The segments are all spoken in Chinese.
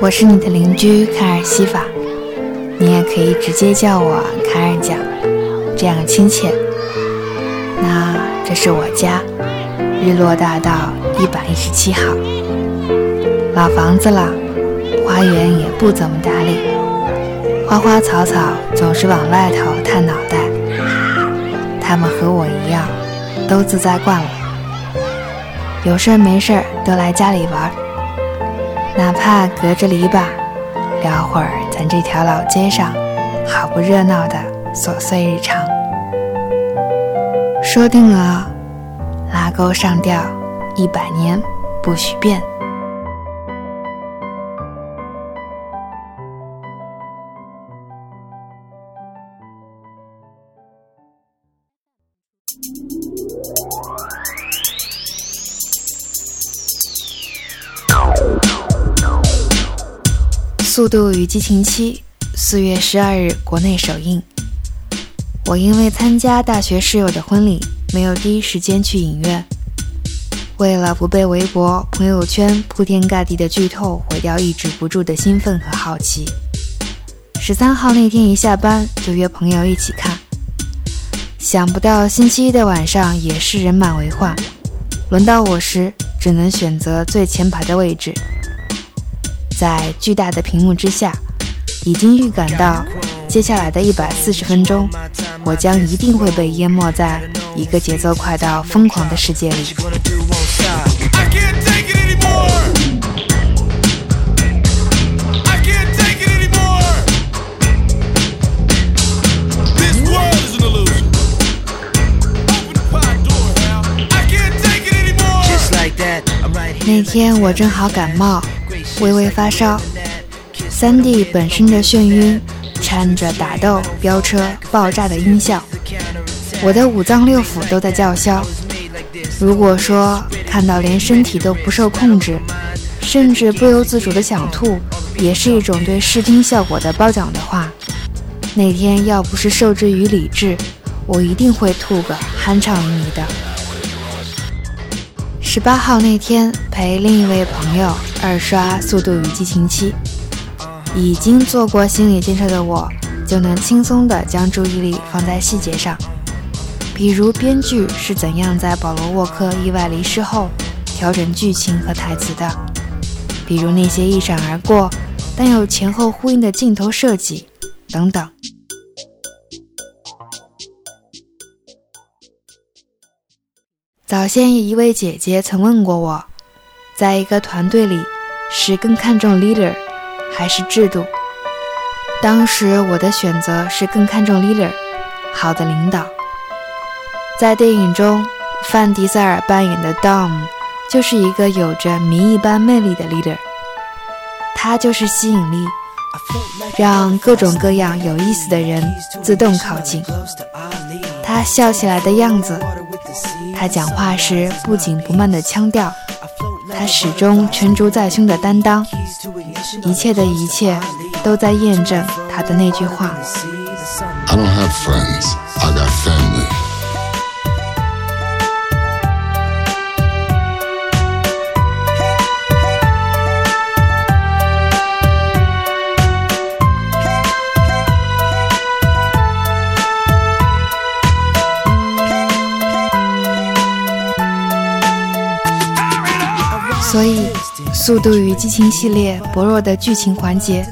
我是你的邻居卡尔西法，你也可以直接叫我卡尔酱，这样亲切。那这是我家，日落大道一百一十七号，老房子了，花园也不怎么打理，花花草草总是往外头探脑袋。他们和我一样，都自在惯了，有事儿没事儿都来家里玩儿。哪怕隔着篱笆聊会儿咱这条老街上好不热闹的琐碎日常，说定了，拉钩上吊一百年不许变。《速度与激情七》四月十二日国内首映。我因为参加大学室友的婚礼，没有第一时间去影院。为了不被微博、朋友圈铺天盖地的剧透毁掉抑制不住的兴奋和好奇，十三号那天一下班就约朋友一起看。想不到星期一的晚上也是人满为患，轮到我时只能选择最前排的位置。在巨大的屏幕之下，已经预感到接下来的一百四十分钟，我将一定会被淹没在一个节奏快到疯狂的世界里。那天我正好感冒。微微发烧，3D 本身的眩晕掺着打斗、飙车、爆炸的音效，我的五脏六腑都在叫嚣。如果说看到连身体都不受控制，甚至不由自主的想吐，也是一种对视听效果的褒奖的话，那天要不是受制于理智，我一定会吐个酣畅淋漓的。十八号那天，陪另一位朋友二刷《速度与激情七》，已经做过心理建设的我，就能轻松地将注意力放在细节上，比如编剧是怎样在保罗沃克意外离世后调整剧情和台词的，比如那些一闪而过但又前后呼应的镜头设计等等。早先一位姐姐曾问过我，在一个团队里，是更看重 leader 还是制度？当时我的选择是更看重 leader，好的领导。在电影中，范迪塞尔扮演的 Dom 就是一个有着谜一般魅力的 leader，他就是吸引力，让各种各样有意思的人自动靠近。他笑起来的样子。他讲话时不紧不慢的腔调，他始终沉着在胸的担当，一切的一切都在验证他的那句话。所速度与激情》系列薄弱的剧情环节，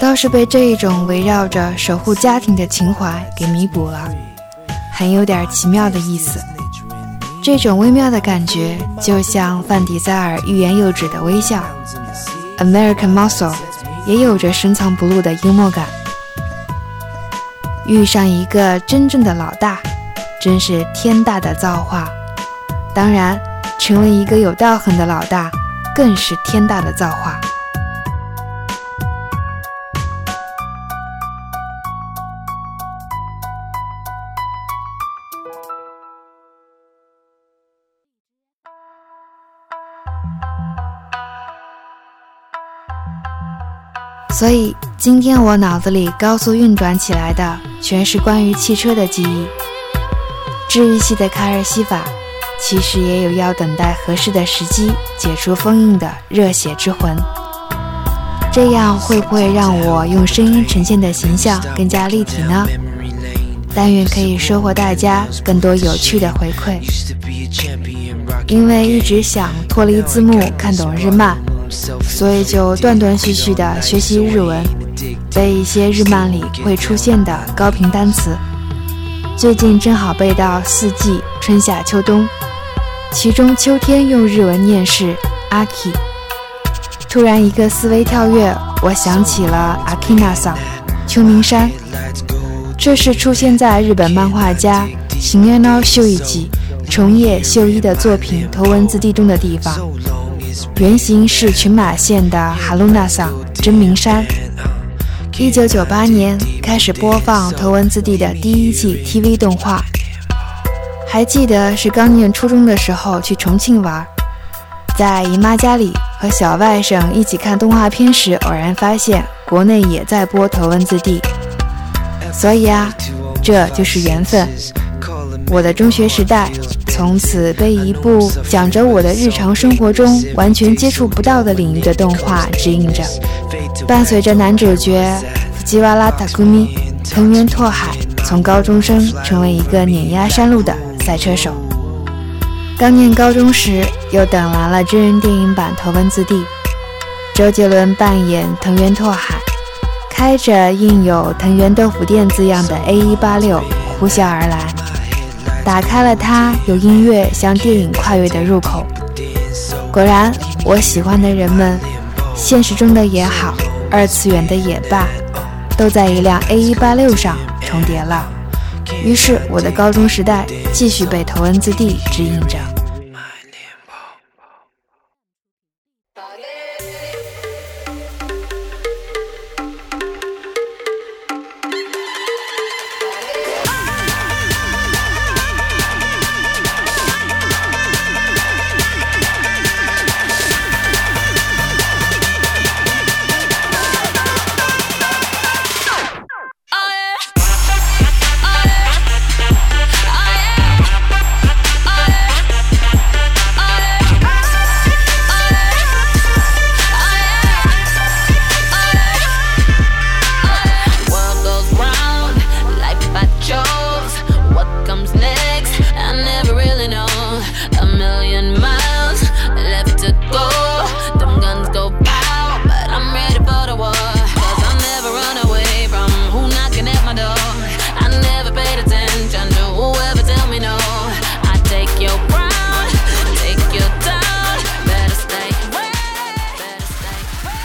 倒是被这一种围绕着守护家庭的情怀给弥补了，很有点奇妙的意思。这种微妙的感觉，就像范迪塞尔欲言又止的微笑，《American Muscle》也有着深藏不露的幽默感。遇上一个真正的老大，真是天大的造化。当然。成为一个有道行的老大，更是天大的造化。所以，今天我脑子里高速运转起来的，全是关于汽车的记忆。治愈系的卡尔西法。其实也有要等待合适的时机解除封印的热血之魂。这样会不会让我用声音呈现的形象更加立体呢？但愿可以收获大家更多有趣的回馈。因为一直想脱离字幕看懂日漫，所以就断断续续的学习日文，背一些日漫里会出现的高频单词。最近正好背到四季春夏秋冬，其中秋天用日文念是阿 k 突然一个思维跳跃，我想起了阿 k i n a 桑秋名山，这是出现在日本漫画家行月闹秀一季重叶秀一的作品《头文字 D》中的地方，原型是群马县的哈鲁纳桑真名山。一九九八年开始播放《头文字 D》的第一季 TV 动画，还记得是刚念初中的时候去重庆玩，在姨妈家里和小外甥一起看动画片时，偶然发现国内也在播《头文字 D》，所以啊，这就是缘分。我的中学时代从此被一部讲着我的日常生活中完全接触不到的领域的动画指引着。伴随着男主角吉瓦拉塔古米藤原拓海从高中生成为一个碾压山路的赛车手。刚念高中时，又等来了真人电影版《头文字 D》，周杰伦扮演藤原拓海，开着印有“藤原豆腐店”字样的 A186 呼啸而来，打开了他有音乐向电影跨越的入口。果然，我喜欢的人们。现实中的也好，二次元的也罢，都在一辆 A186 上重叠了。于是，我的高中时代继续被头文字 D 指引着。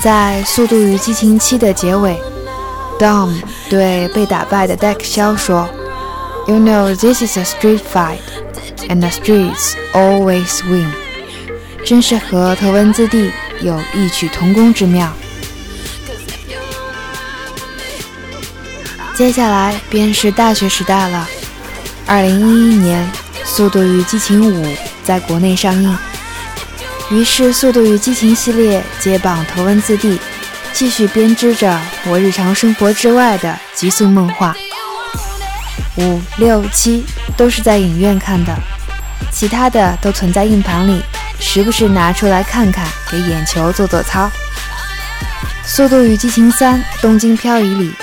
在《速度与激情七》的结尾，Dom 对被打败的 Deck 肖说：“You know this is a street fight, and the streets always win。”真是和头文字 D 有异曲同工之妙。接下来便是大学时代了。二零一一年，《速度与激情五》在国内上映。于是，《速度与激情》系列接棒头文字 D，继续编织着我日常生活之外的极速梦话。五六七都是在影院看的，其他的都存在硬盘里，时不时拿出来看看，给眼球做做操。《速度与激情三：东京漂移》里，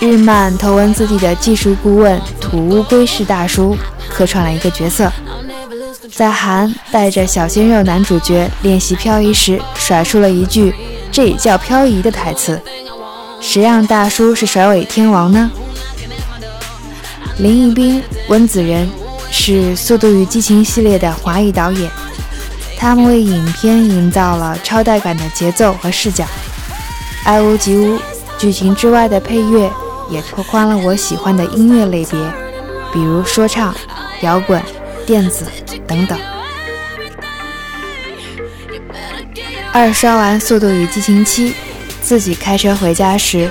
日漫头文字 D 的技术顾问土乌龟式大叔客串了一个角色。在韩带着小鲜肉男主角练习漂移时，甩出了一句“这也叫漂移”的台词。谁让大叔是甩尾天王呢？林一斌、温子仁是《速度与激情》系列的华裔导演，他们为影片营造了超带感的节奏和视角。爱屋及乌，剧情之外的配乐也拓宽了我喜欢的音乐类别，比如说唱、摇滚。电子等等。二刷完《速度与激情七》，自己开车回家时，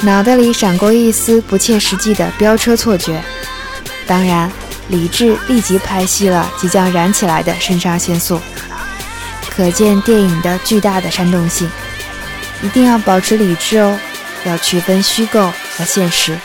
脑袋里闪过一丝不切实际的飙车错觉。当然，理智立即拍熄了即将燃起来的肾上腺素。可见电影的巨大的煽动性，一定要保持理智哦，要区分虚构和现实。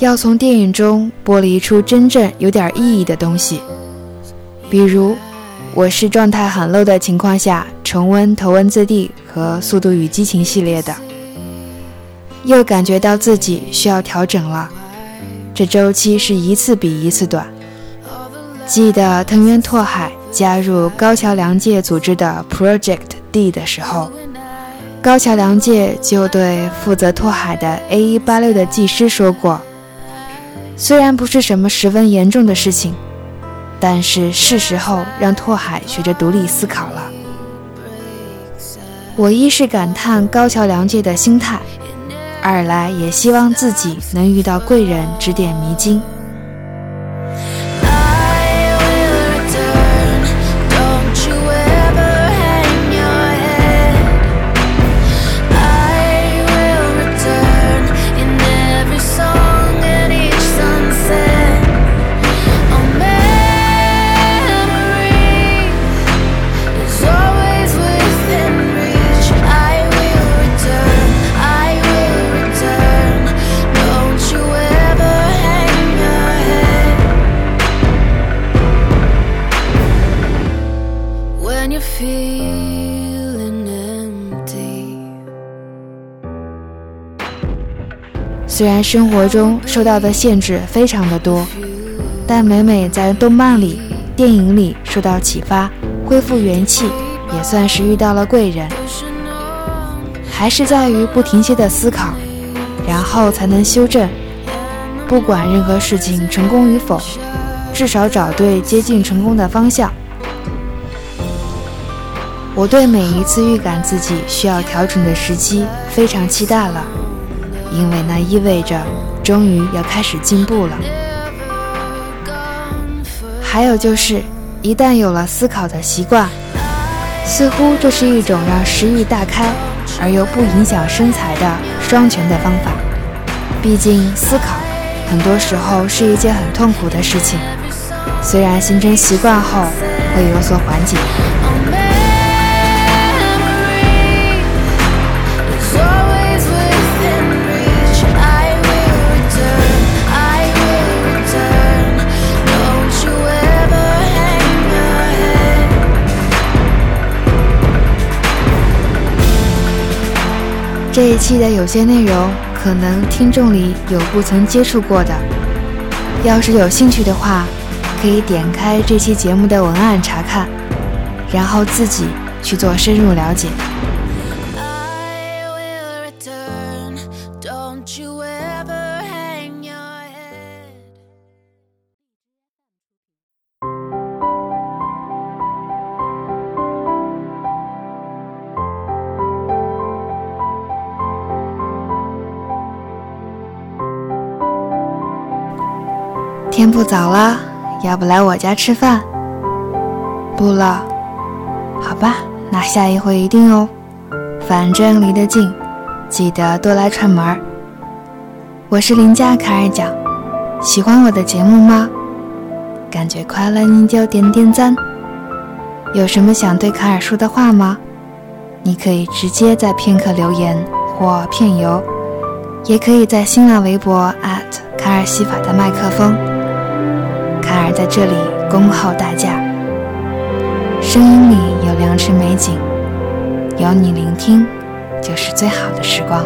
要从电影中剥离出真正有点意义的东西，比如我是状态很 low 的情况下重温《头文字 D》和《速度与激情》系列的，又感觉到自己需要调整了。这周期是一次比一次短。记得藤原拓海加入高桥良介组织的 Project D 的时候。高桥良介就对负责拓海的 A 一八六的技师说过：“虽然不是什么十分严重的事情，但是是时候让拓海学着独立思考了。”我一是感叹高桥良介的心态，二来也希望自己能遇到贵人指点迷津。虽然生活中受到的限制非常的多，但每每在动漫里、电影里受到启发，恢复元气，也算是遇到了贵人。还是在于不停歇的思考，然后才能修正。不管任何事情成功与否，至少找对接近成功的方向。我对每一次预感自己需要调整的时机非常期待了。因为那意味着，终于要开始进步了。还有就是，一旦有了思考的习惯，似乎这是一种让食欲大开而又不影响身材的双全的方法。毕竟，思考很多时候是一件很痛苦的事情，虽然形成习惯后会有所缓解。这一期的有些内容，可能听众里有不曾接触过的。要是有兴趣的话，可以点开这期节目的文案查看，然后自己去做深入了解。天不早了，要不来我家吃饭？不了，好吧，那下一回一定哦。反正离得近，记得多来串门儿。我是邻家卡尔讲，喜欢我的节目吗？感觉快乐你就点点赞。有什么想对卡尔说的话吗？你可以直接在片刻留言或片游，也可以在新浪微博卡尔西法的麦克风。而在这里恭候大驾，声音里有良辰美景，有你聆听，就是最好的时光。